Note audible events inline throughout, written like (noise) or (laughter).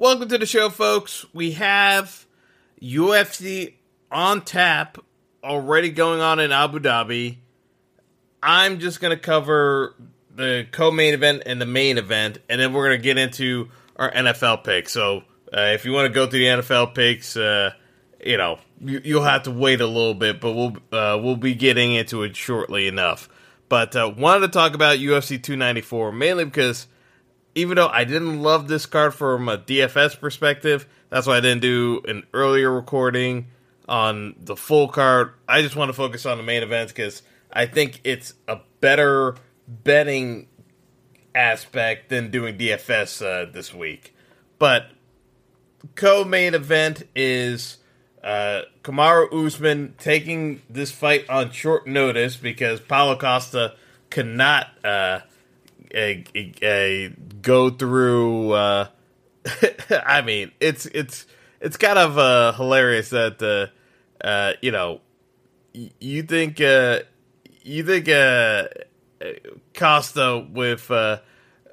Welcome to the show, folks. We have UFC on tap already going on in Abu Dhabi. I'm just going to cover the co main event and the main event, and then we're going to get into our NFL picks. So uh, if you want to go through the NFL picks, uh, you know, you, will have to wait a little bit, but we'll uh, we'll be getting into it shortly enough. But uh, wanted to talk about UFC 294 mainly because even though I didn't love this card from a DFS perspective, that's why I didn't do an earlier recording on the full card. I just want to focus on the main events because I think it's a better betting aspect than doing DFS uh, this week. But co-main event is uh, Usman taking this fight on short notice because Paulo Costa cannot uh, a, a, a go through. Uh, (laughs) I mean, it's it's it's kind of uh, hilarious that uh, uh, you know you think uh, you think uh, Costa with uh,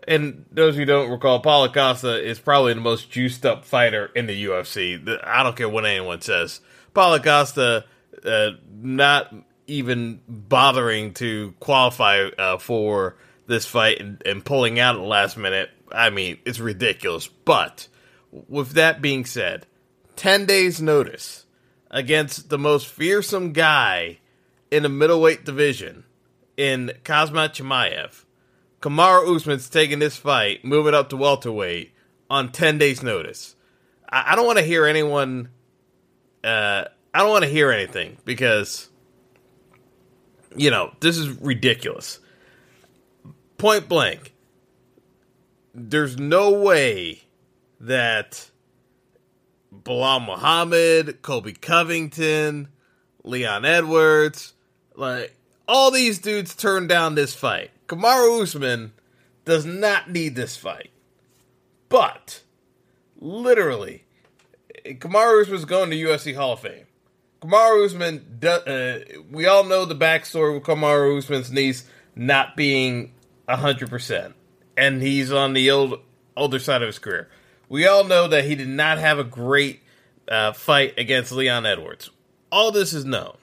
and those who don't recall, Paulo Costa is probably the most juiced up fighter in the UFC. I don't care what anyone says. Paulo Costa uh, not even bothering to qualify uh, for this fight and, and pulling out at the last minute, I mean, it's ridiculous. But with that being said, 10 days notice against the most fearsome guy in the middleweight division in Khamzat Chimaev. Kamaru Usman's taking this fight, moving up to welterweight on 10 days notice. I, I don't want to hear anyone uh, I don't want to hear anything because you know, this is ridiculous point blank, there's no way that Belal Muhammad, Colby Covington, Leon Edwards, like all these dudes turned down this fight. Kamaru Usman does not need this fight. But literally, Kamaru Usman's going to UFC Hall of Fame. Kamaru Usman, uh, we all know the backstory with Kamaru Usman's niece not being hundred percent, and he's on the old older side of his career. We all know that he did not have a great uh, fight against Leon Edwards. All this is known.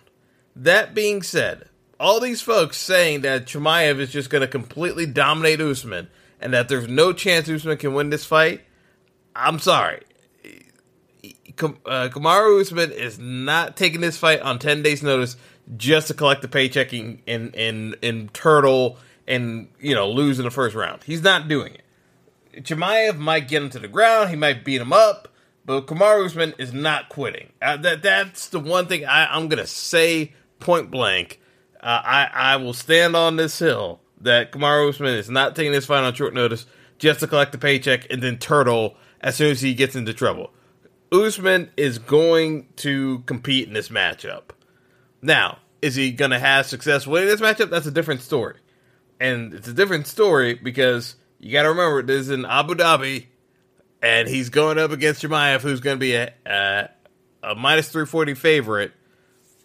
That being said, all these folks saying that Chimaev is just going to completely dominate Usman and that there's no chance Usman can win this fight, I'm sorry. Uh, Kamaru Usman is not taking this fight on 10 days' notice just to collect the paycheck in, in, in, in Turtle and you know lose in the first round. He's not doing it. Chimaev might get him to the ground. He might beat him up. But Kamaru Usman is not quitting. Uh, that that's the one thing I, am gonna say point blank. Uh, I I will stand on this hill that Kamaru Usman is not taking this fight on short notice just to collect the paycheck and then turtle as soon as he gets into trouble. Usman is going to compete in this matchup. Now, is he going to have success winning this matchup? That's a different story. And it's a different story because you got to remember this is in Abu Dhabi and he's going up against Chimaev, who's going to be a, a, a minus 340 favorite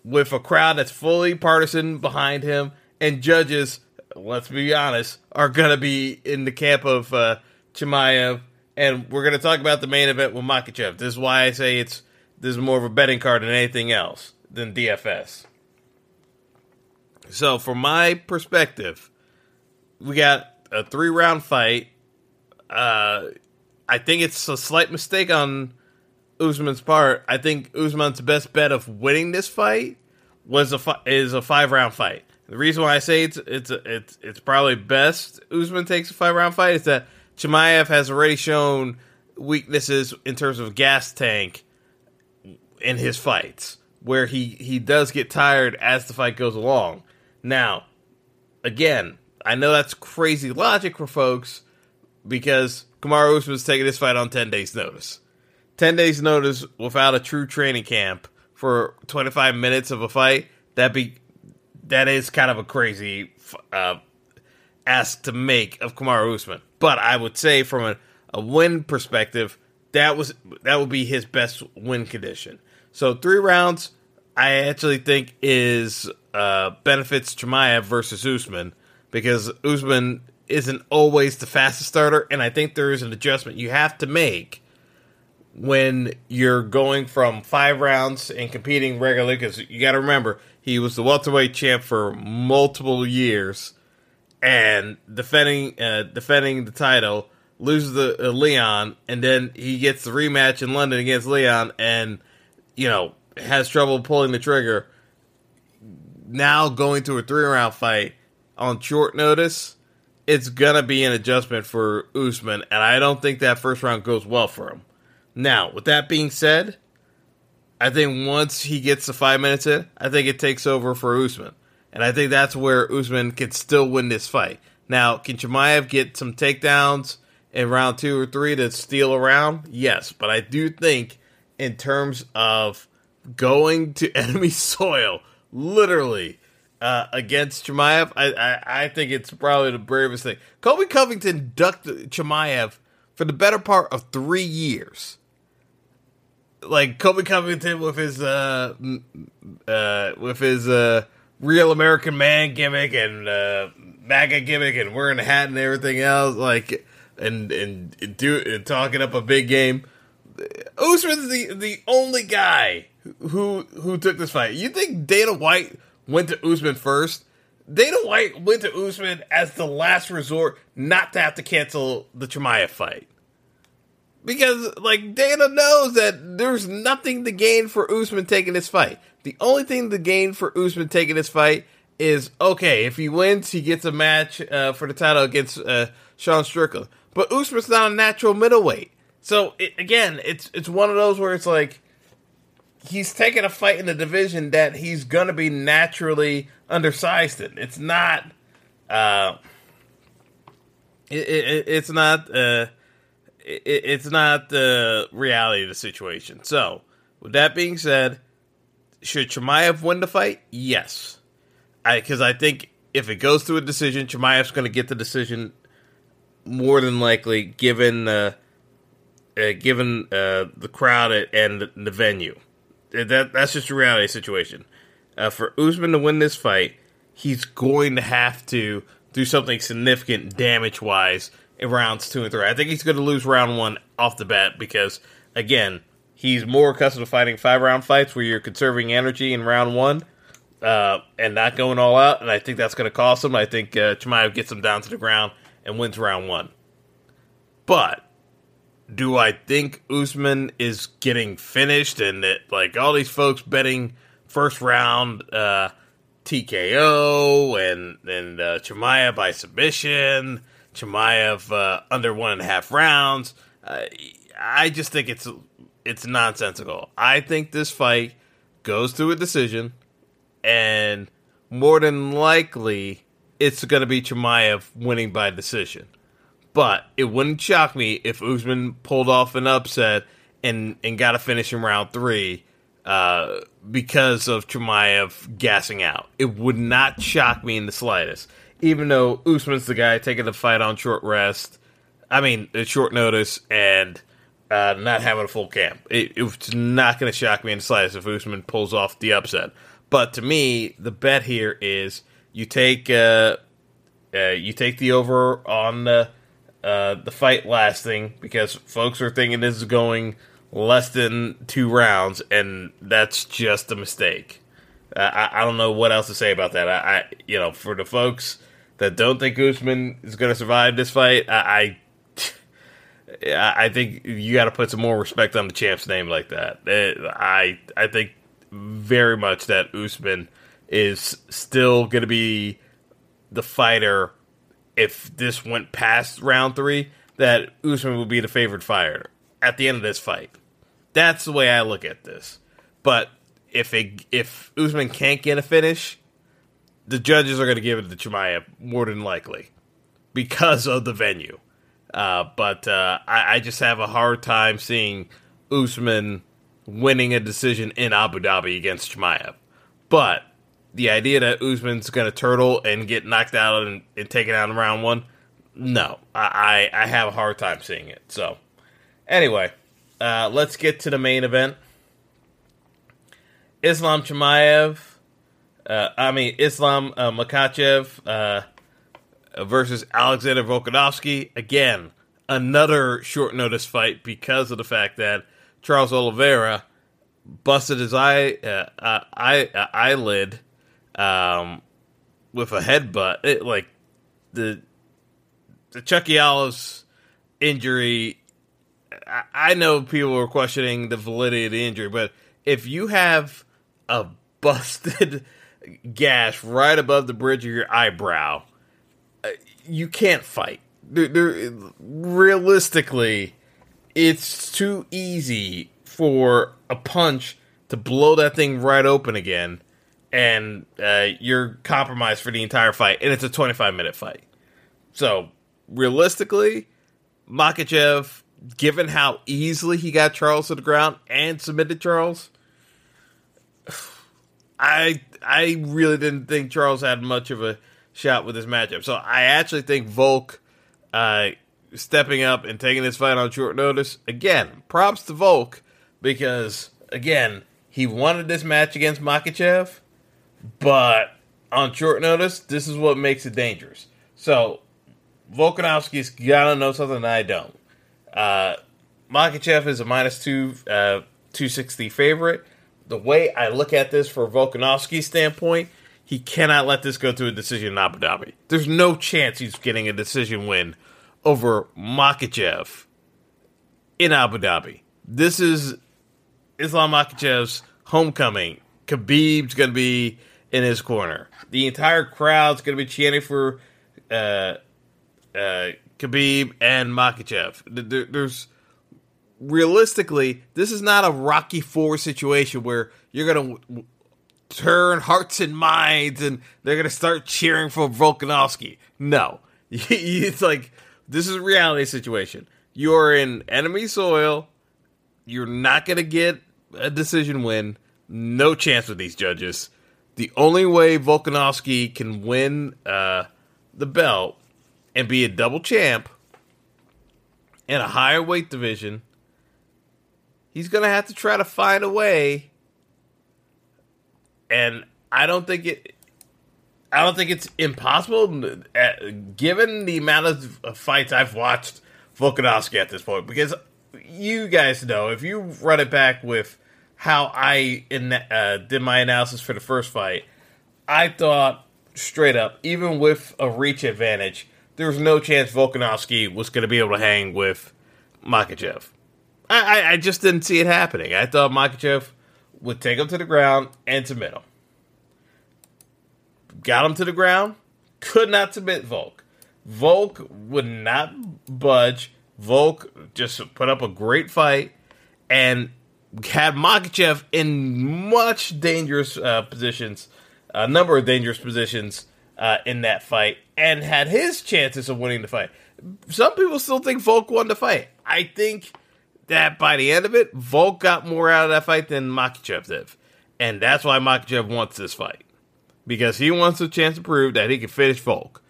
with a crowd that's fully partisan behind him and judges, let's be honest, are going to be in the camp of uh, Chimaev. And we're going to talk about the main event with Makhachev. This is why I say it's this is more of a betting card than anything else than DFS. So, from my perspective, we got a three round fight. Uh, I think it's a slight mistake on Usman's part. I think Usman's best bet of winning this fight was a fi- is a five round fight. The reason why I say it's it's it's it's probably best Usman takes a five round fight is that Chimaev has already shown weaknesses in terms of gas tank in his fights, where he he does get tired as the fight goes along. Now, again, I know that's crazy logic for folks because Kamaru was taking this fight on 10 days' notice. 10 days' notice without a true training camp for 25 minutes of a fight, that be that is kind of a crazy uh, ask to make of Kamaru Usman. But I would say from a, a win perspective, that was that would be his best win condition. So three rounds, I actually think is uh, benefits Chimaev versus Usman because Usman isn't always the fastest starter, and I think there is an adjustment you have to make when you're going from five rounds and competing regularly. Because you got to remember, he was the welterweight champ for multiple years, and defending uh, defending the title, loses the uh, Leon, and then he gets the rematch in London against Leon, and you know has trouble pulling the trigger. Now going to a three round fight on short notice it's gonna be an adjustment for Usman, and I don't think that first round goes well for him. Now, with that being said, I think once he gets the five minutes in, I think it takes over for Usman, and I think that's where Usman can still win this fight. Now, can Chimaev get some takedowns in round two or three to steal around? Yes, but I do think in terms of going to (laughs) enemy soil, literally uh, against Chimaev, I, I, I think it's probably the bravest thing. Colby Covington ducked Chimaev for the better part of three years. Like Colby Covington with his uh, uh with his uh real American man gimmick and uh MAGA gimmick and wearing a hat and everything else, like and and, and do and talking up a big game. Usman's the the only guy who who took this fight. You think Dana White went to Usman first. Dana White went to Usman as the last resort not to have to cancel the Chimaev fight. Because, like, Dana knows that there's nothing to gain for Usman taking this fight. The only thing to gain for Usman taking this fight is okay, if he wins, he gets a match uh, for the title against uh, Sean Strickland. But Usman's not a natural middleweight. So, it, again, it's it's one of those where it's like, he's taking a fight in the division that he's gonna be naturally undersized in. It's not, uh, it, it, it's not, uh, it, it's not the reality of the situation. So, with that being said, should Chimaev win the fight? Yes, because I, I think if it goes to a decision, Chimaev's going to get the decision more than likely, given uh, uh given uh, the crowd and the, the venue that that's just a reality situation. Uh, for Usman to win this fight, he's going to have to do something significant damage wise in rounds two and three. I think he's going to lose round one off the bat because, again, he's more accustomed to fighting five round fights where you're conserving energy in round one uh, and not going all out. And I think that's going to cost him. I think uh, Chimaev gets him down to the ground and wins round one. But do I think Usman is getting finished and that like all these folks betting first round uh, TKO and and uh, Chimaev by submission Chimaev uh, under one and a half rounds. Uh, I just think it's it's nonsensical. I think this fight goes through a decision, and more than likely, it's going to be Chimaev winning by decision. But it wouldn't shock me if Usman pulled off an upset and and got a finish in round three uh, because of Chimaev gassing out. It would not shock me in the slightest. Even though Usman's the guy taking the fight on short rest, I mean, short notice, and uh, not having a full camp. It, it's not going to shock me in the slightest if Usman pulls off the upset. But to me, the bet here is you take uh, uh, you take the over on the uh, the fight lasting because folks are thinking this is going less than two rounds, and that's just a mistake. Uh, I, I, don't know what else to say about that. I, I, you know, for the folks that don't think Usman is going to survive this fight, I, I, I think you got to put some more respect on the champ's name like that. It, uh, I, I think very much that Usman is still going to be the fighter if this went past round three. That Usman would be the favored fighter at the end of this fight. That's the way I look at this. But if it, if Usman can't get a finish, the judges are going to give it to Chimaev more than likely because of the venue. Uh, but uh, I, I, just have a hard time seeing Usman winning a decision in Abu Dhabi against Chimaev. But the idea that Usman's going to turtle and get knocked out and, and taken out in round one, no, I, I, I have a hard time seeing it. So, anyway, uh, let's get to the main event. Islam Chimaev, uh, I mean Islam uh, Makhachev uh, versus Alexander Volkanovski. Again, another short notice fight because of the fact that Charles Oliveira busted his eye, uh, uh, eyelid um, with a headbutt. It, like the the Chucky Olives injury I know people were questioning the validity of the injury, but if you have a busted (laughs) gash right above the bridge of your eyebrow, uh, you can't fight. They're, realistically, it's too easy for a punch to blow that thing right open again, and uh, you're compromised for the entire fight, and it's a 25 minute fight. So, realistically, Makhachev, given how easily he got Charles to the ground and submitted Charles, I I really didn't think Charles had much of a shot with this matchup. So I actually think Volk uh, stepping up and taking this fight on short notice again. Props to Volk because again he wanted this match against Makhachev, but on short notice, this is what makes it dangerous. So Volkanovski's gotta know something I don't. Uh, Makhachev is a minus two, uh, 260 favorite. The way I look at this for Volkanovski's standpoint, he cannot let this go to a decision in Abu Dhabi. There's no chance he's getting a decision win over Makhachev in Abu Dhabi. This is Islam Makhachev's homecoming. Khabib's going to be in his corner. The entire crowd's going to be chanting for uh, uh, Khabib and Makhachev. There, there's realistically, this is not a Rocky Four situation where you're gonna turn hearts and minds and they're gonna start cheering for Volkanovski. No, (laughs) it's like this is a reality situation. You're in enemy soil. You're not gonna get a decision win. No chance with these judges. The only way Volkanovski can win uh, the belt and be a double champ in a higher weight division, he's going to have to try to find a way. And I don't think it. I don't think it's impossible, uh, given the amount of fights I've watched Volkanovski at this point. Because you guys know, if you run it back with how I uh, did my analysis for the first fight, I thought straight up, even with a reach advantage, there was no chance Volkanovski was going to be able to hang with Makhachev. I, I, I, just didn't see it happening. I thought Makhachev would take him to the ground and submit him. Got him to the ground, could not submit Volk. Volk would not budge. Volk just put up a great fight and had Makhachev in much dangerous uh, positions, a number of dangerous positions uh, in that fight, and had his chances of winning the fight. Some people still think Volk won the fight. I think that by the end of it, Volk got more out of that fight than Makhachev did. And that's why Makhachev wants this fight. Because he wants a chance to prove that he can finish Volk.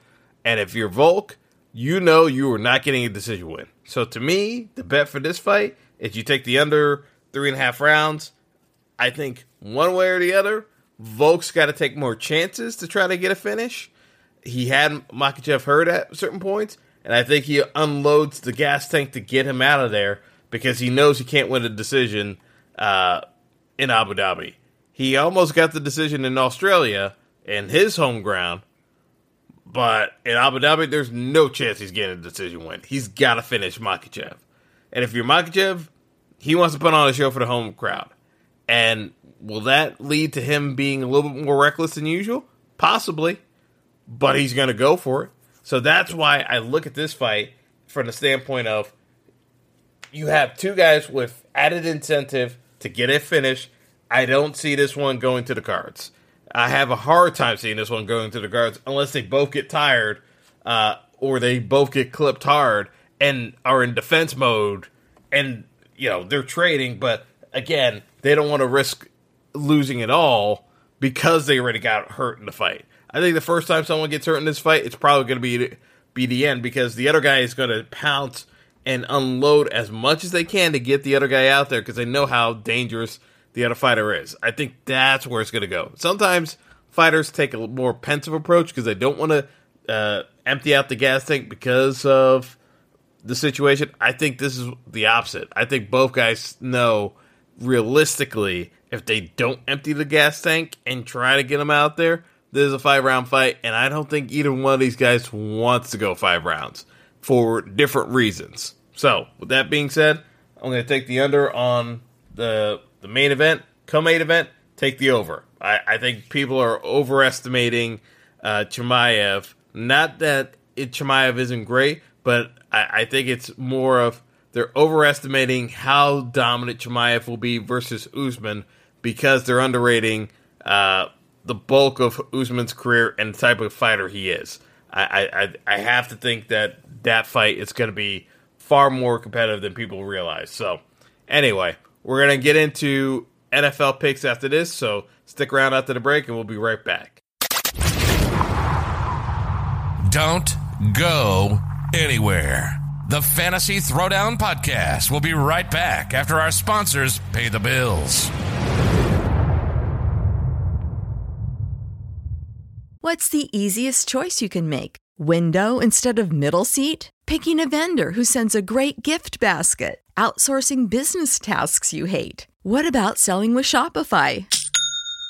And if you're Volk, you know you are not getting a decision win. So to me, the bet for this fight is you take the under three and a half rounds. I think one way or the other, Volk's got to take more chances to try to get a finish. He had Makhachev hurt at certain points, and I think he unloads the gas tank to get him out of there because he knows he can't win a decision uh, in Abu Dhabi. He almost got the decision in Australia in his home ground, but in Abu Dhabi, there's no chance he's getting a decision win. He's got to finish Makhachev. And if you're Makhachev, he wants to put on a show for the home crowd. And will that lead to him being a little bit more reckless than usual? Possibly, but he's going to go for it. So that's why I look at this fight from the standpoint of you have two guys with added incentive to get it finished. I don't see this one going to the cards. I have a hard time seeing this one going to the cards unless they both get tired uh, or they both get clipped hard and are in defense mode and you know they're trading, but again they don't want to risk losing it all because they already got hurt in the fight. I think the first time someone gets hurt in this fight, it's probably going to be be the end because the other guy is going to pounce and unload as much as they can to get the other guy out there because they know how dangerous the other fighter is. I think that's where it's going to go. Sometimes fighters take a more pensive approach because they don't want to uh, empty out the gas tank because of the situation. I think this is the opposite. I think both guys know realistically if they don't empty the gas tank and try to get them out there, this is a five round fight, and I don't think either one of these guys wants to go five rounds for different reasons. So, with that being said, I'm going to take the under on the the main event. Come main event, take the over. I, I think people are overestimating uh, Chimaev. Not that it, Chimaev isn't great, but I, I think it's more of they're overestimating how dominant Chimaev will be versus Usman because they're underrating uh, the bulk of Usman's career and the type of fighter he is. I, I, I have to think that that fight is going to be far more competitive than people realize. So, anyway, we're going to get into NFL picks after this. So, stick around after the break and we'll be right back. Don't go anywhere. The Fantasy Throwdown Podcast will be right back after our sponsors pay the bills. What's the easiest choice you can make? Window instead of middle seat? Picking a vendor who sends a great gift basket? Outsourcing business tasks you hate? What about selling with Shopify?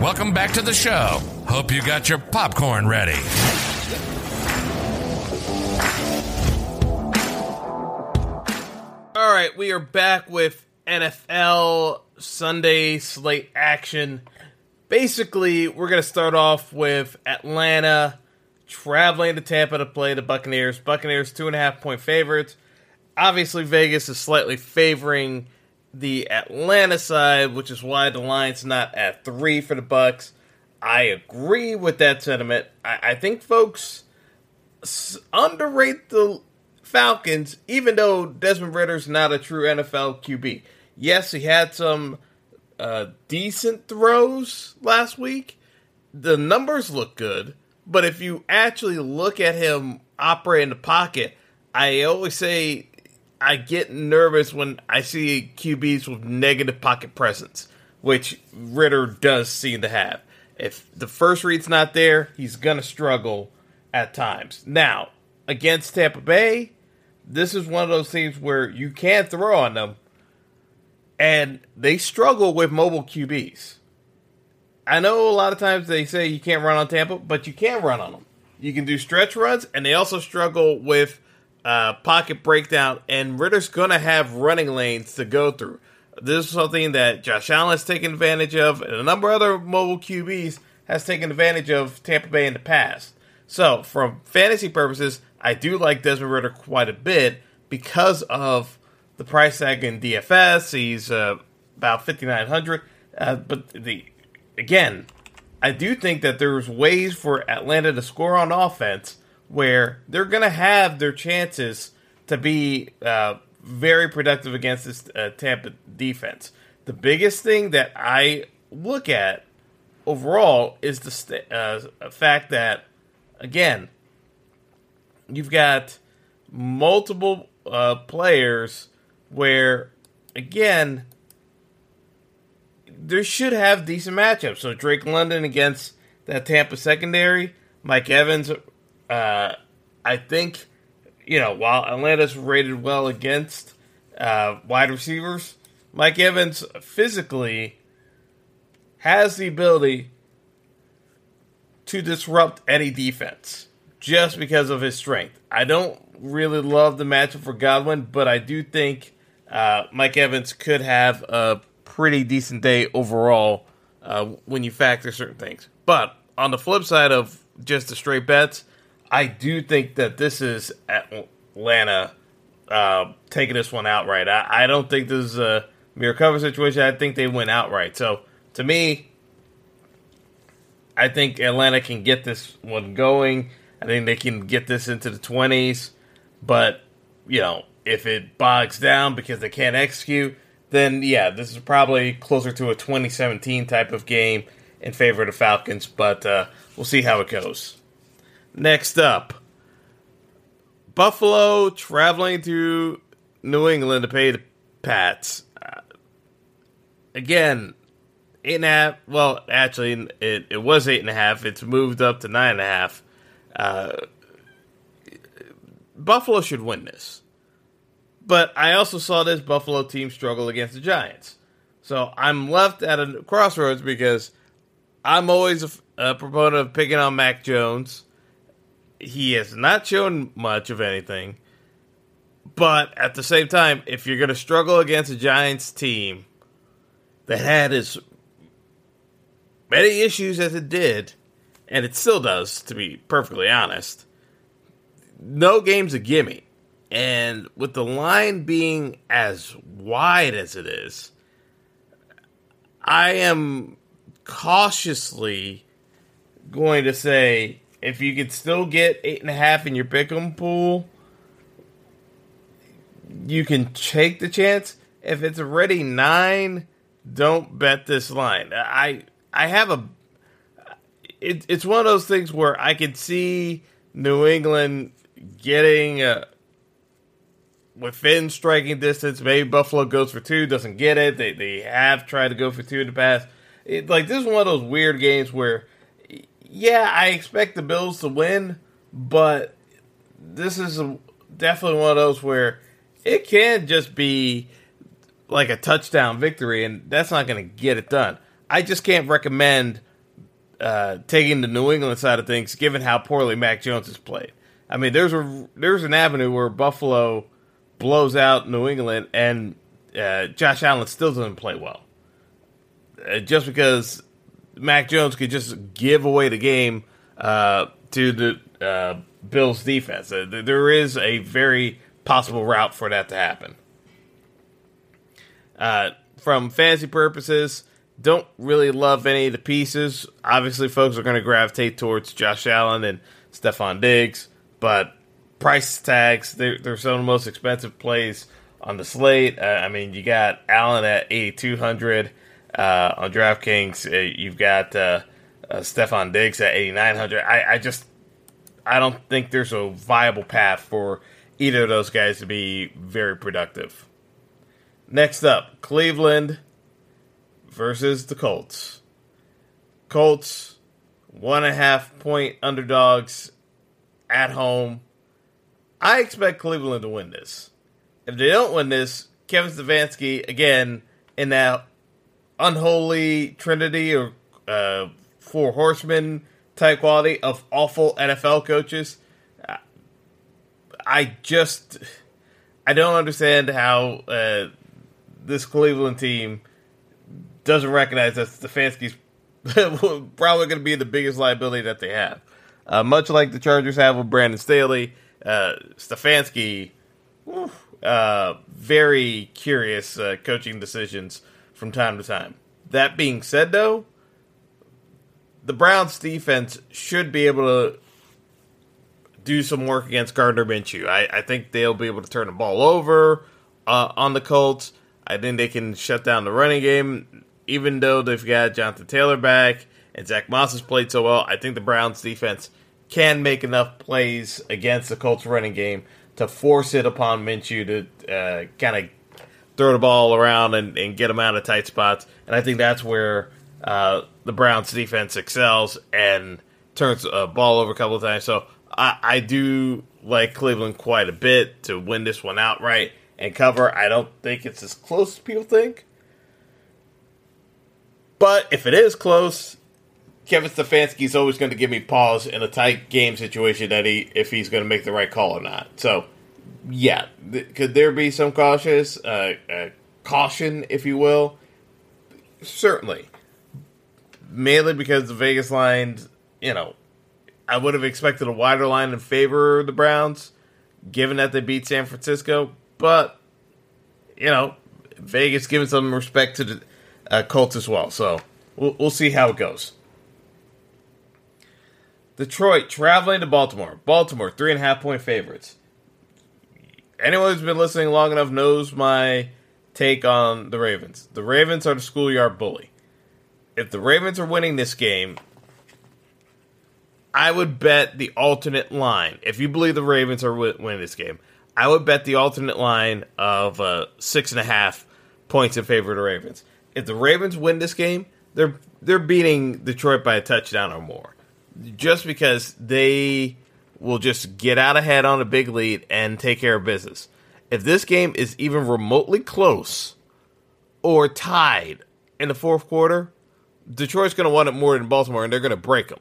Welcome back to the show. Hope you got your popcorn ready. All right, we are back with NFL Sunday slate action. basically, we're going to start off with Atlanta traveling to Tampa to play the Buccaneers. Buccaneers two and a half point favorites. Obviously, Vegas is slightly favoring the Atlanta side, which is why the line's not at three for the Bucks. I agree with that sentiment. I, I think folks underrate the Falcons, even though Desmond Ridder's not a true NFL QB. Yes, he had some uh, decent throws last week. The numbers look good, but if you actually look at him operate in the pocket, I always say I get nervous when I see QBs with negative pocket presence, which Ridder does seem to have. If the first read's not there, he's going to struggle at times. Now, against Tampa Bay, this is one of those teams where you can't throw on them, and they struggle with mobile QBs. I know a lot of times they say you can't run on Tampa, but you can run on them. You can do stretch runs, and they also struggle with uh, pocket breakdown, and Ridder's going to have running lanes to go through. This is something that Josh Allen has taken advantage of, and a number of other mobile QBs has taken advantage of Tampa Bay in the past. So, from fantasy purposes, I do like Desmond Ridder quite a bit because of the price tag in DFS. He's uh, about fifty nine hundred, uh, but the again, I do think that there's ways for Atlanta to score on offense where they're going to have their chances to be uh, very productive against this uh, Tampa defense. The biggest thing that I look at overall is the st- uh, fact that, again, you've got multiple uh, players where, again, there should have decent matchups. So Drake London against that Tampa secondary, Mike Evans. Uh, I think you know, while Atlanta's rated well against uh, wide receivers, Mike Evans physically has the ability to disrupt any defense just because of his strength. I don't really love the matchup for Godwin, but I do think uh, Mike Evans could have a pretty decent day overall uh, when you factor certain things. But on the flip side of just the straight bets, I do think that this is Atlanta uh, taking this one outright. I, I don't think this is a mere cover situation. I think they went outright. So to me, I think Atlanta can get this one going. I think they can get this into the 20s. But, you know, if it bogs down because they can't execute, then yeah, this is probably closer to a 2017 type of game in favor of the Falcons. But uh, we'll see how it goes. Next up, Buffalo traveling to New England to pay the Pats. Uh, again, eight and a half. Well, actually, it, it was eight and a half. It's moved up to nine and a half. Uh, Buffalo should win this. But I also saw this Buffalo team struggle against the Giants. So I'm left at a crossroads because I'm always a, a proponent of picking on Mac Jones he has not shown much of anything. But at the same time, if you're going to struggle against a Giants team that had as many issues as it did, and it still does, to be perfectly honest, no game's a gimme. And with the line being as wide as it is, I am cautiously going to say if you could still get eight and a half in your pick'em pool, you can take the chance. If it's already nine, don't bet this line. I I have a. It, it's one of those things where I could see New England getting a, within striking distance. Maybe Buffalo goes for two, doesn't get it. They they have tried to go for two in the past. It, like this is one of those weird games where yeah, I expect the Bills to win, but this is a, definitely one of those where it can just be like a touchdown victory, and that's not going to get it done. I just can't recommend uh, taking the New England side of things, given how poorly Mac Jones has played. I mean, there's a there's an avenue where Buffalo blows out New England, and uh, Josh Allen still doesn't play well. Uh, just because Mac Jones could just give away the game uh, to the uh, Bills defense. Uh, there is a very possible route for that to happen. Uh, from fantasy purposes, don't really love any of the pieces. Obviously, folks are going to gravitate towards Josh Allen and Stefon Diggs, but price tags, they're, they're some of the most expensive plays on the slate. Uh, I mean, you got Allen at 8,200 uh, on DraftKings. Uh, you've got uh, uh, Stefon Diggs at 8,900. I, I just, I don't think there's a viable path for either of those guys to be very productive. Next up, Cleveland versus the Colts. Colts, one and a half point underdogs at home. I expect Cleveland to win this. If they don't win this, Kevin Stefanski, again, in that unholy trinity or uh, four horsemen type quality of awful NFL coaches, I just I don't understand how uh, this Cleveland team doesn't recognize that Stefanski's (laughs) probably going to be the biggest liability that they have. Uh, much like the Chargers have with Brandon Staley, uh, Stefanski, uh, very curious uh, coaching decisions from time to time. That being said, though, the Browns defense should be able to do some work against Gardner Minshew. I, I think they'll be able to turn the ball over uh, on the Colts. I think they can shut down the running game, even though they've got Jonathan Taylor back and Zach Moss has played so well. I think the Browns defense can make enough plays against the Colts running game to force it upon Minshew to uh, kind of throw the ball around and, and, get them out of tight spots. And I think that's where uh, the Browns defense excels and turns a ball over a couple of times. So I, I do like Cleveland quite a bit to win this one outright and cover. I don't think it's as close as people think. But if it is close, Kevin Stefanski is always going to give me pause in a tight game situation that he if he's going to make the right call or not. So, yeah, th- could there be some cautious uh, uh, caution, if you will? Certainly, mainly because the Vegas line, you know, I would have expected a wider line in favor of the Browns, given that they beat San Francisco. But you know, Vegas giving some respect to the uh, Colts as well. So we'll, we'll see how it goes. Detroit traveling to Baltimore. Baltimore three and a half point favorites. Anyone who's been listening long enough knows my take on the Ravens. The Ravens are the schoolyard bully. If the Ravens are winning this game, I would bet the alternate line. If you believe the Ravens are winning this game, I would bet the alternate line of uh, six and a half points in favor of the Ravens. If the Ravens win this game, they're they're beating Detroit by a touchdown or more, just because they will just get out ahead on a big lead and take care of business. If this game is even remotely close or tied in the fourth quarter, Detroit's going to want it more than Baltimore, and they're going to break them.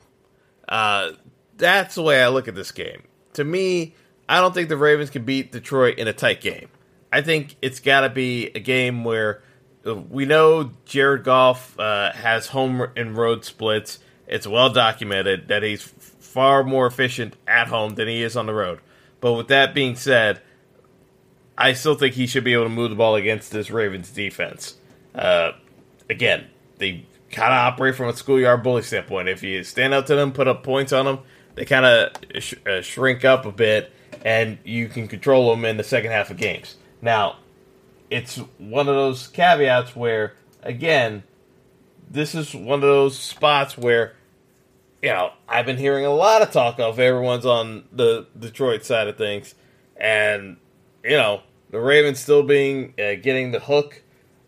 Uh, that's the way I look at this game. To me, I don't think the Ravens can beat Detroit in a tight game. I think it's got to be a game where uh, we know Jared Goff uh, has home and road splits. It's well documented that he's far more efficient at home than he is on the road. But with that being said, I still think he should be able to move the ball against this Ravens defense. Uh, again, they kind of operate from a schoolyard bully standpoint. If you stand up to them, put up points on them, they kind of sh- uh, shrink up a bit, and you can control them in the second half of games. Now, it's one of those caveats where, again, this is one of those spots where, you know, I've been hearing a lot of talk of everyone's on the Detroit side of things, and you know, the Ravens still being uh, getting the hook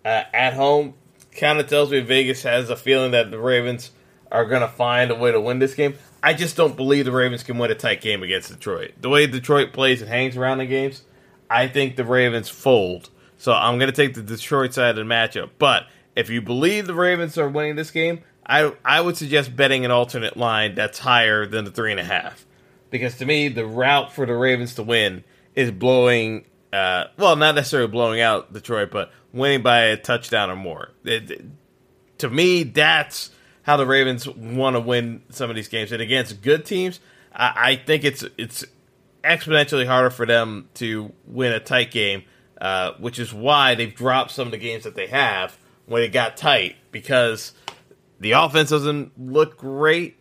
uh, at home kind of tells me Vegas has a feeling that the Ravens are going to find a way to win this game. I just don't believe the Ravens can win a tight game against Detroit. The way Detroit plays and hangs around the games, I think the Ravens fold. So I'm going to take the Detroit side of the matchup. But if you believe the Ravens are winning this game, I I would suggest betting an alternate line that's higher than the three and a half. Because to me, the route for the Ravens to win is blowing. Uh, well, not necessarily blowing out Detroit, but winning by a touchdown or more. It, to me, that's how the Ravens want to win some of these games, and against good teams, I, I think it's it's exponentially harder for them to win a tight game, uh, which is why they've dropped some of the games that they have when it got tight because the offense doesn't look great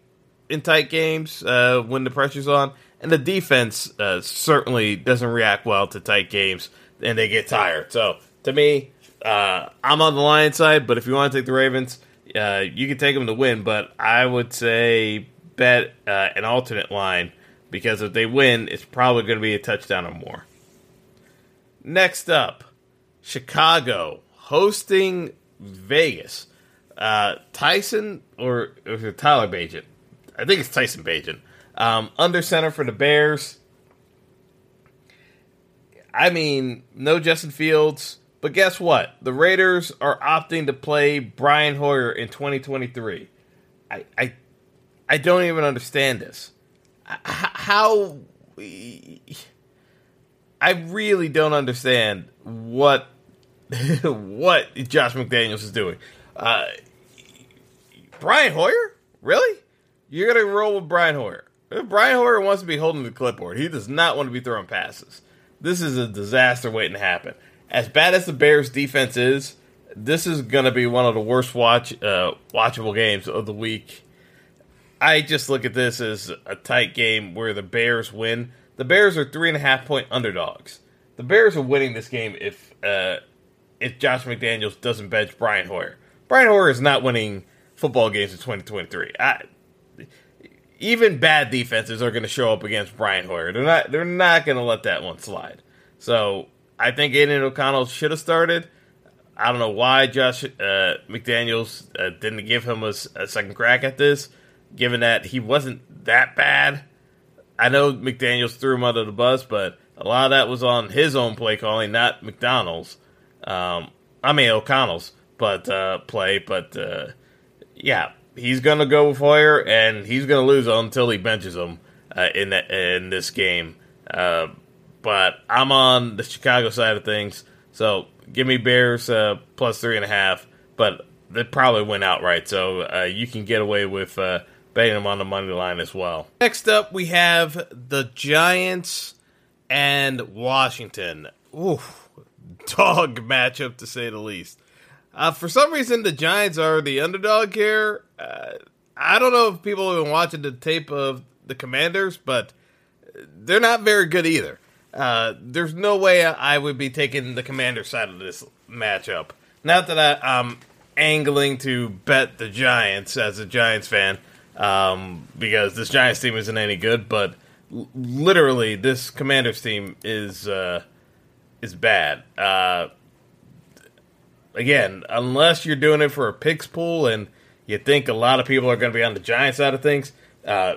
in tight games uh, when the pressure's on, and the defense uh, certainly doesn't react well to tight games, and they get tired. So to me, uh, I'm on the Lions side, but if you want to take the Ravens, uh, you can take them to win. But I would say bet uh, an alternate line because if they win, it's probably going to be a touchdown or more. Next up, Chicago hosting Vegas. Uh, Tyson or, or Tyler Bagent I think it's Tyson Bagent. Um, under center for the Bears. I mean, no Justin Fields, but guess what? The Raiders are opting to play Brian Hoyer in 2023. I I, I don't even understand this. How I really don't understand what (laughs) what Josh McDaniels is doing. Uh, Brian Hoyer, really? You're going to roll with Brian Hoyer. If Brian Hoyer wants to be holding the clipboard, he does not want to be throwing passes. This is a disaster waiting to happen. As bad as the Bears' defense is, this is going to be one of the worst watch uh, watchable games of the week. I just look at this as a tight game where the Bears win. The Bears are three and a half point underdogs. The Bears are winning this game if uh, if Josh McDaniels doesn't bench Brian Hoyer. Brian Hoyer is not winning football games in 2023. I, even bad defenses are going to show up against Brian Hoyer. They're not. They're not going to let that one slide. So I think Aidan O'Connell should have started. I don't know why Josh uh, McDaniels uh, didn't give him a, a, second crack at this, given that he wasn't that bad. I know McDaniels threw him under the bus, but a lot of that was on his own play calling, not McDonald's. Um, I mean O'Connell's, but uh, play. But uh, yeah, he's gonna go Hoyer, and he's gonna lose until he benches him uh, in the, in this game. Uh, but I'm on the Chicago side of things, so give me Bears uh, plus three and a half. But they probably win outright, so uh, you can get away with uh, betting them on the money line as well. Next up, we have the Giants and Washington. Ooh, dog matchup to say the least. Uh, for some reason, the Giants are the underdog here. Uh, I don't know if people have been watching the tape of the Commanders, but they're not very good either. Uh, there's no way I would be taking the Commander side of this matchup. Not that I, am angling to bet the Giants as a Giants fan, um, because this Giants team isn't any good. But l- literally, this Commanders team is uh, is bad. Again, unless you're doing it for a picks pool and you think a lot of people are going to be on the Giants side of things, uh,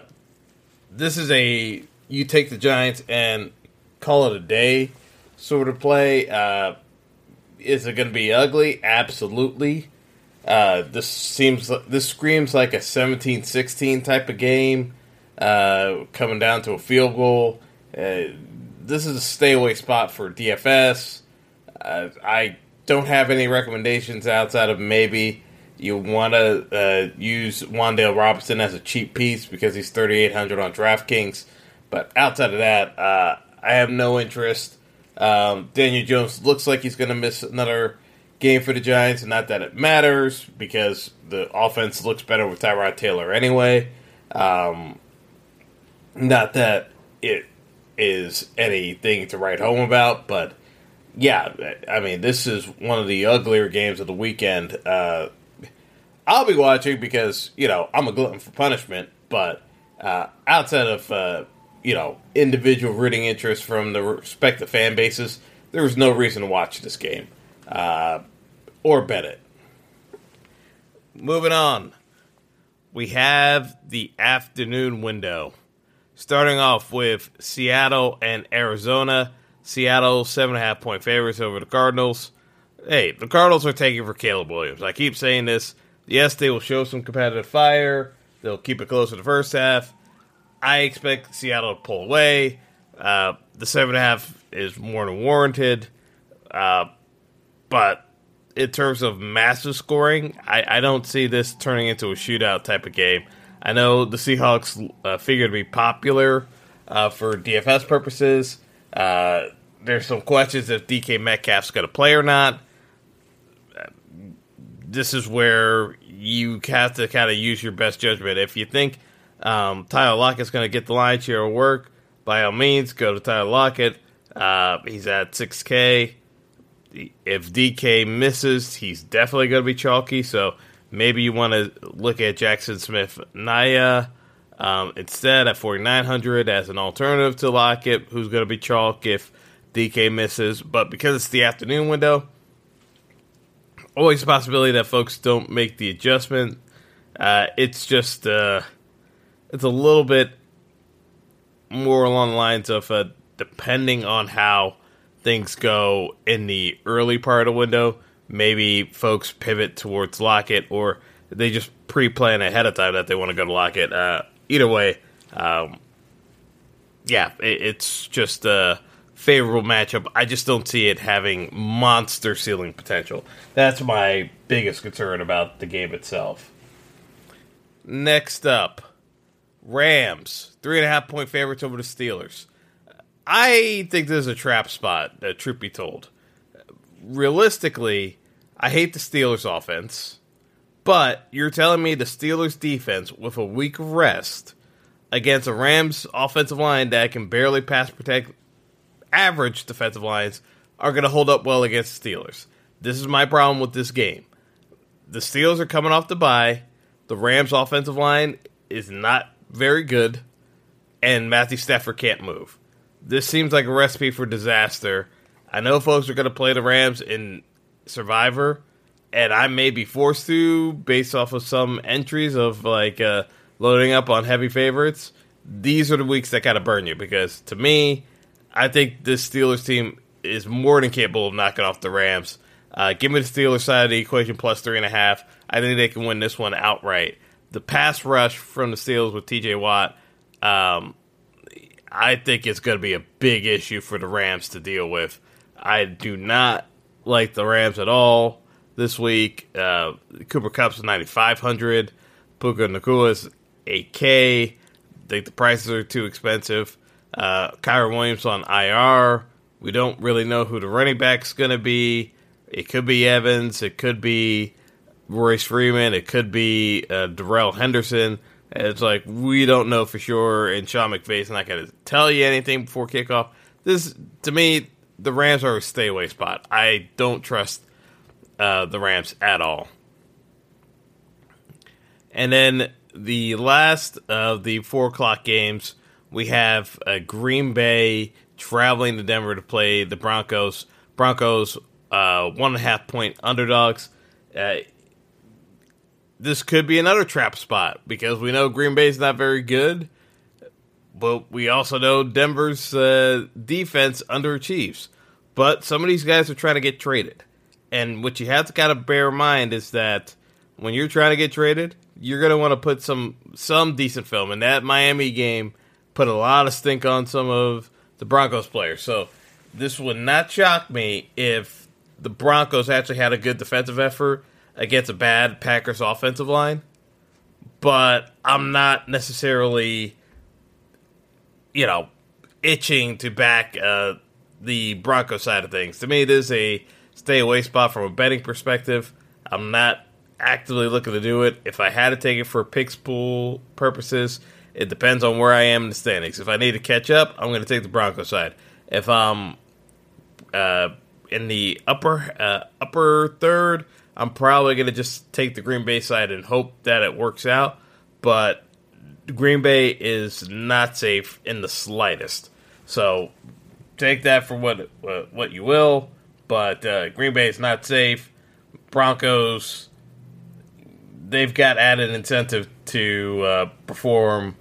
this is a you take the Giants and call it a day sort of play. Uh, is it going to be ugly? Absolutely. Uh, this seems this screams like a 17-16 type of game, uh, coming down to a field goal. Uh, this is a stay away spot for DFS. Uh, I don't have any recommendations outside of maybe you want to uh, use Wan'Dale Robinson as a cheap piece because he's 3,800 on DraftKings. But outside of that, uh, I have no interest. Um, Daniel Jones looks like he's going to miss another game for the Giants, and not that it matters because the offense looks better with Tyrod Taylor anyway. Um, not that it is anything to write home about, but yeah, I mean, this is one of the uglier games of the weekend. Uh, I'll be watching because you know I'm a glutton for punishment, but uh, outside of uh, you know individual rooting interest from the respective fan bases, there was no reason to watch this game uh, or bet it. Moving on, we have the afternoon window, starting off with Seattle and Arizona. Seattle seven and a half point favorites over the Cardinals. Hey, the Cardinals are taking for Caleb Williams. I keep saying this. Yes, they will show some competitive fire. They'll keep it close in the first half. I expect Seattle to pull away. Uh, the seven and a half is more than warranted. Uh, but in terms of massive scoring, I, I don't see this turning into a shootout type of game. I know the Seahawks uh, figure to be popular uh, for DFS purposes. Uh, there's some questions if DK Metcalf's going to play or not. This is where you have to kind of use your best judgment. If you think um, Tyler Lockett's going to get the lion's share of work, by all means, go to Tyler Lockett. Uh, he's at 6K. If DK misses, he's definitely going to be chalky. So maybe you want to look at Jackson Smith-Njigba um, instead at 4,900 as an alternative to Lockett, who's going to be chalk if DK misses. But because it's the afternoon window, always a possibility that folks don't make the adjustment. Uh, it's just uh, it's a little bit more along the lines of uh, depending on how things go in the early part of the window. Maybe folks pivot towards Lockett, or they just pre-plan ahead of time that they want to go to Lockett. Uh, either way, um, yeah, it, it's just a favorable matchup. I just don't see it having monster ceiling potential. That's my biggest concern about the game itself. Next up, Rams three and a half point favorites over the Steelers. I think this is a trap spot. That truth be told, realistically, I hate the Steelers offense. But you're telling me the Steelers defense with a week of rest against a Rams offensive line that can barely pass protect average defensive lines are going to hold up well against the Steelers. This is my problem with this game. The Steelers are coming off the bye. The Rams offensive line is not very good, and Matthew Stafford can't move. This seems like a recipe for disaster. I know folks are going to play the Rams in Survivor, and I may be forced to based off of some entries of like uh, loading up on heavy favorites. These are the weeks that kind of burn you because to me, I think this Steelers team is more than capable of knocking off the Rams. Uh, give me the Steelers side of the equation plus three and a half. I think they can win this one outright. The pass rush from the Steelers with T.J. Watt, um, I think it's going to be a big issue for the Rams to deal with. I do not like the Rams at all this week. Uh, Cooper Kupp's 9,500. Puka Nacua's 8K. I think the prices are too expensive. Uh, Kyren Williams on IR. We don't really know who the running back's going to be. It could be Evans. It could be Royce Freeman. It could be uh, Darrell Henderson. It's like we don't know for sure, and Sean McVay's not going to tell you anything before kickoff. This, to me, the Rams are a stay away spot. I don't trust uh, the Rams at all. And then the last of the four o'clock games, we have uh, Green Bay traveling to Denver to play the Broncos. Broncos uh, one and a half point underdogs. Uh, this could be another trap spot because we know Green Bay is not very good, but we also know Denver's uh, defense underachieves. But some of these guys are trying to get traded. And what you have to kind of bear in mind is that when you're trying to get traded, you're going to want to put some some decent film. And that Miami game put a lot of stink on some of the Broncos players. So this would not shock me if the Broncos actually had a good defensive effort against a bad Packers offensive line. But I'm not necessarily, you know, itching to back uh, the Broncos side of things. To me, this is a stay away spot from a betting perspective. I'm not actively looking to do it. If I had to take it for picks pool purposes, it depends on where I am in the standings. If I need to catch up, I'm going to take the Broncos side. If I'm uh, in the upper uh, upper third, I'm probably going to just take the Green Bay side and hope that it works out. But Green Bay is not safe in the slightest. So take that for what what you will but uh, Green Bay is not safe. Broncos, they've got added incentive to uh, perform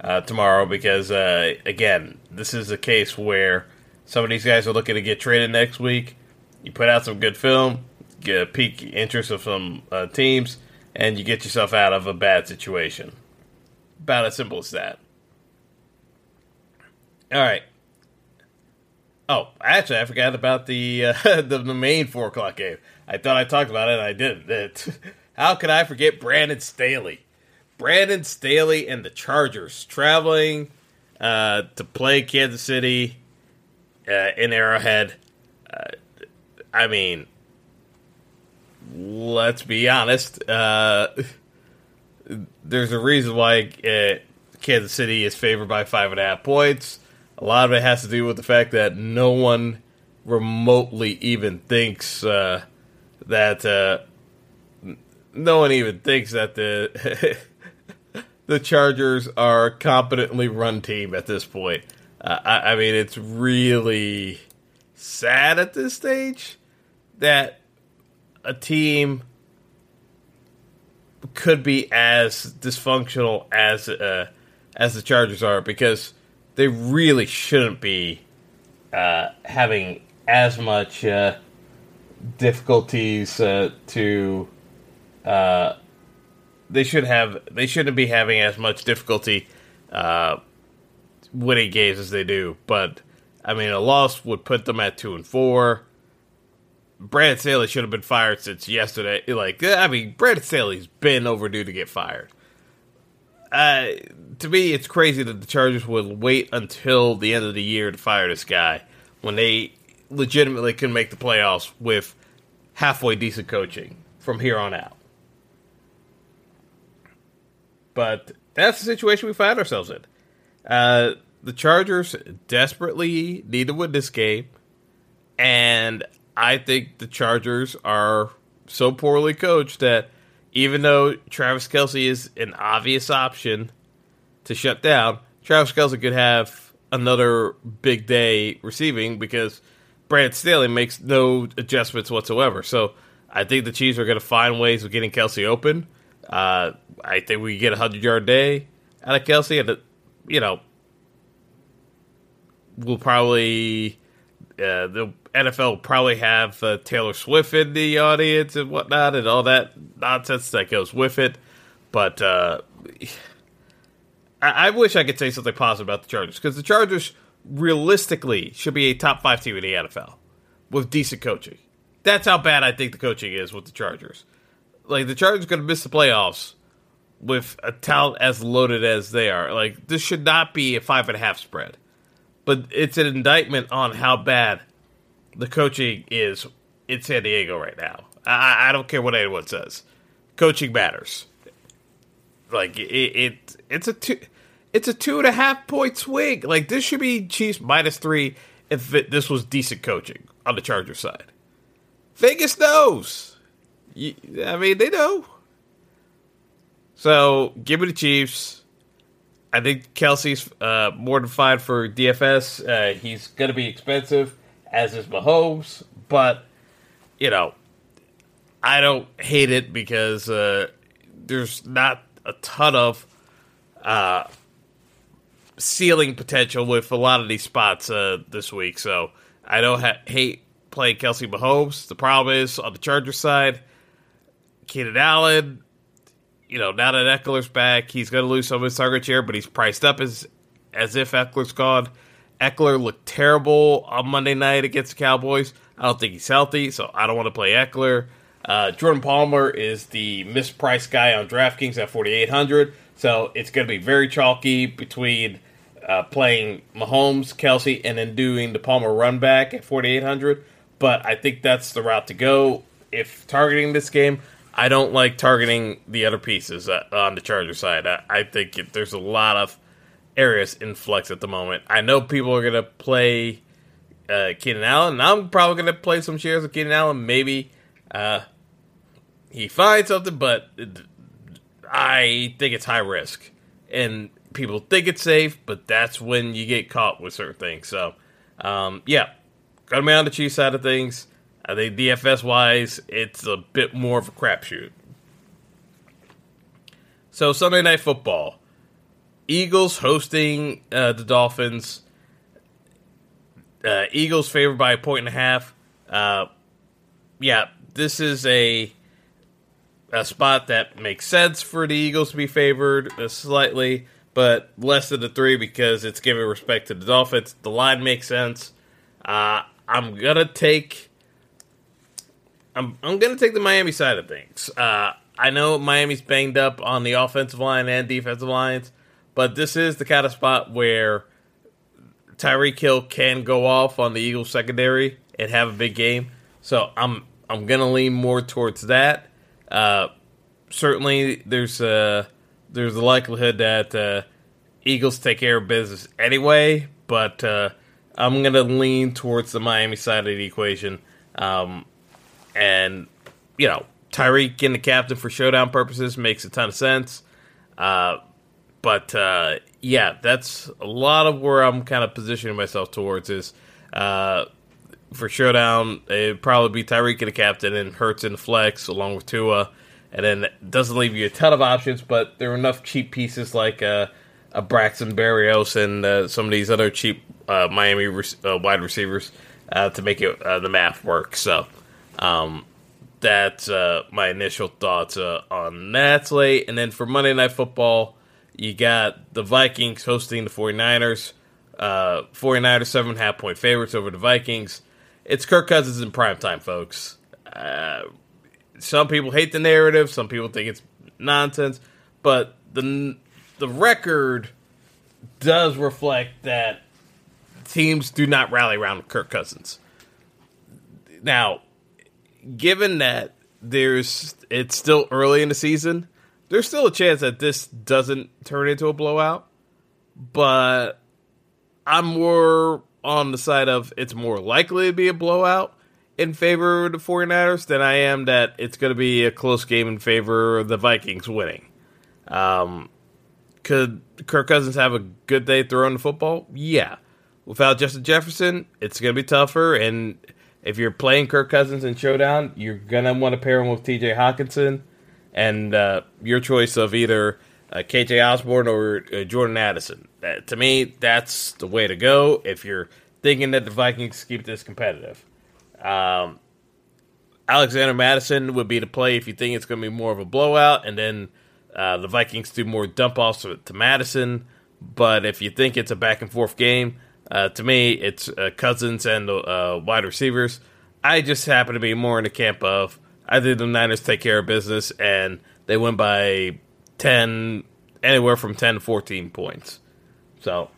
uh, tomorrow because, uh, again, this is a case where some of these guys are looking to get traded next week. You put out some good film, get a peak interest of some uh, teams, and you get yourself out of a bad situation. About as simple as that. All right. Oh, actually, I forgot about the uh, (laughs) the, the main four o'clock game. I thought I talked about it, and I didn't. It, (laughs) how could I forget Brandon Staley? Brandon Staley and the Chargers traveling uh, to play Kansas City uh, in Arrowhead. Uh, I mean, let's be honest. Uh, (laughs) there's a reason why uh, Kansas City is favored by five and a half points. A lot of it has to do with the fact that no one remotely even thinks uh, that uh, no one even thinks that the (laughs) the Chargers are a competently run team at this point. Uh, I, I mean, it's really sad at this stage that a team could be as dysfunctional as uh, as the Chargers are because they really shouldn't be uh, having as much uh, difficulties uh, to. Uh, they should have. They shouldn't be having as much difficulty uh, winning games as they do. But I mean, a loss would put them at two and four. Brad Staley should have been fired since yesterday. Like, I mean, Brad Staley's been overdue to get fired. Uh, to me, it's crazy that the Chargers would wait until the end of the year to fire this guy when they legitimately can make the playoffs with halfway decent coaching from here on out. But that's the situation we find ourselves in. Uh, the Chargers desperately need to win this game, and I think the Chargers are so poorly coached that even though Travis Kelce is an obvious option to shut down, Travis Kelce could have another big day receiving because Brad Staley makes no adjustments whatsoever. So I think the Chiefs are going to find ways of getting Kelce open. Uh, I think we get a hundred yard day out of Kelce, and you know, we'll probably uh, the NFL probably have uh, Taylor Swift in the audience and whatnot, and all that nonsense that goes with it. But uh, I-, I wish I could say something positive about the Chargers because the Chargers realistically should be a top five team in the NFL with decent coaching. That's how bad I think the coaching is with the Chargers. Like the Chargers going to miss the playoffs with a talent as loaded as they are. Like this should not be a five and a half spread but it's an indictment on how bad the coaching is in San Diego right now. I, I don't care what anyone says. Coaching matters. Like it, it it's a two, it's a two and a half point swing. Like this should be Chiefs minus three if it, this was decent coaching on the Charger side. Vegas knows. I mean, they know. So give me the Chiefs. I think Kelce's uh, more than fine for DFS. Uh, he's going to be expensive, as is Mahomes, but you know, I don't hate it because uh, there's not a ton of uh, ceiling potential with a lot of these spots uh, this week. So I don't ha- hate playing Kelce Mahomes. The problem is on the Chargers side, Keenan Allen you know, now that Ekeler's back, he's going to lose some of his target share, but he's priced up as as if Ekeler's gone. Ekeler looked terrible on Monday night against the Cowboys. I don't think he's healthy, so I don't want to play Ekeler. Uh, Jordan Palmer is the mispriced guy on DraftKings at 4,800, so it's going to be very chalky between uh, playing Mahomes, Kelce, and then doing the Palmer run back at 4,800. But I think that's the route to go if targeting this game. I don't like targeting the other pieces uh, on the Charger side. I, I think it, there's a lot of areas in flex at the moment. I know people are to play uh, Keenan Allen, I'm probably to play some shares of Keenan Allen. Maybe uh, he finds something, but I think it's high risk. And people think it's safe, but that's when you get caught with certain things. So, um, yeah, got me on the Chiefs side of things. I think DFS wise, it's a bit more of a crapshoot. So Sunday night football, Eagles hosting uh, the Dolphins. Uh, Eagles favored by a point and a half. Uh, yeah, this is a a spot that makes sense for the Eagles to be favored uh, slightly, but less than the three because it's giving respect to the Dolphins. The line makes sense. Uh, I'm gonna take. I'm I'm gonna take the Miami side of things. Uh, I know Miami's banged up on the offensive line and defensive lines, but this is the kind of spot where Tyreek Hill can go off on the Eagles secondary and have a big game. So I'm I'm gonna lean more towards that. Uh, certainly, there's a there's a likelihood that uh, Eagles take care of business anyway, but uh, I'm gonna lean towards the Miami side of the equation. Um, and you know, Tyreek in the captain for showdown purposes makes a ton of sense. Uh, but uh, yeah, that's a lot of where I'm kind of positioning myself towards is uh, for showdown. It'd probably be Tyreek and the captain and in the flex along with Tua, and then doesn't leave you a ton of options. But there are enough cheap pieces like uh, a Braxton Berrios and uh, some of these other cheap uh, Miami re- uh, wide receivers to make it the math work. So. Um, that's my initial thoughts on that slate. And then for Monday Night Football, you got the Vikings hosting the 49ers. Uh, 49ers, seven half point favorites over the Vikings. It's Kirk Cousins in prime time, folks. Uh, some people hate the narrative. Some people think it's nonsense. But the the record does reflect that teams do not rally around Kirk Cousins. Now, given that there's it's still early in the season, there's still a chance that this doesn't turn into a blowout. But I'm more on the side of it's more likely to be a blowout in favor of the 49ers than I am that it's going to be a close game in favor of the Vikings winning. Um, could Kirk Cousins have a good day throwing the football? Yeah. Without Justin Jefferson, it's going to be tougher. And if you're playing Kirk Cousins in Showdown, you're going to want to pair him with TJ Hockenson and uh, your choice of either uh, KJ Osborne or uh, Jordan Addison. That, to me, that's the way to go if you're thinking that the Vikings keep this competitive. Um, Alexander Mattison would be the play if you think it's going to be more of a blowout, and then uh, the Vikings do more dump offs to, to, Mattison. But if you think it's a back and forth game, uh, to me, it's uh, Cousins and uh, wide receivers. I just happen to be more in the camp of I think the Niners take care of business and they win by 10, anywhere from 10 to 14 points. So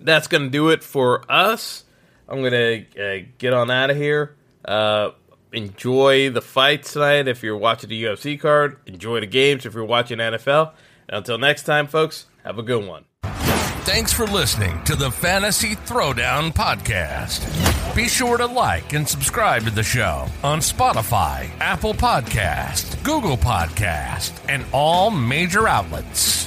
that's going to do it for us. I'm going to uh, get on out of here. Uh, enjoy the fights tonight if you're watching the UFC card. Enjoy the games if you're watching NFL. And until next time, folks, have a good one. Thanks for listening to the Fantasy Throwdown Podcast. Be sure to like and subscribe to the show on Spotify, Apple Podcast, Google Podcast, and all major outlets.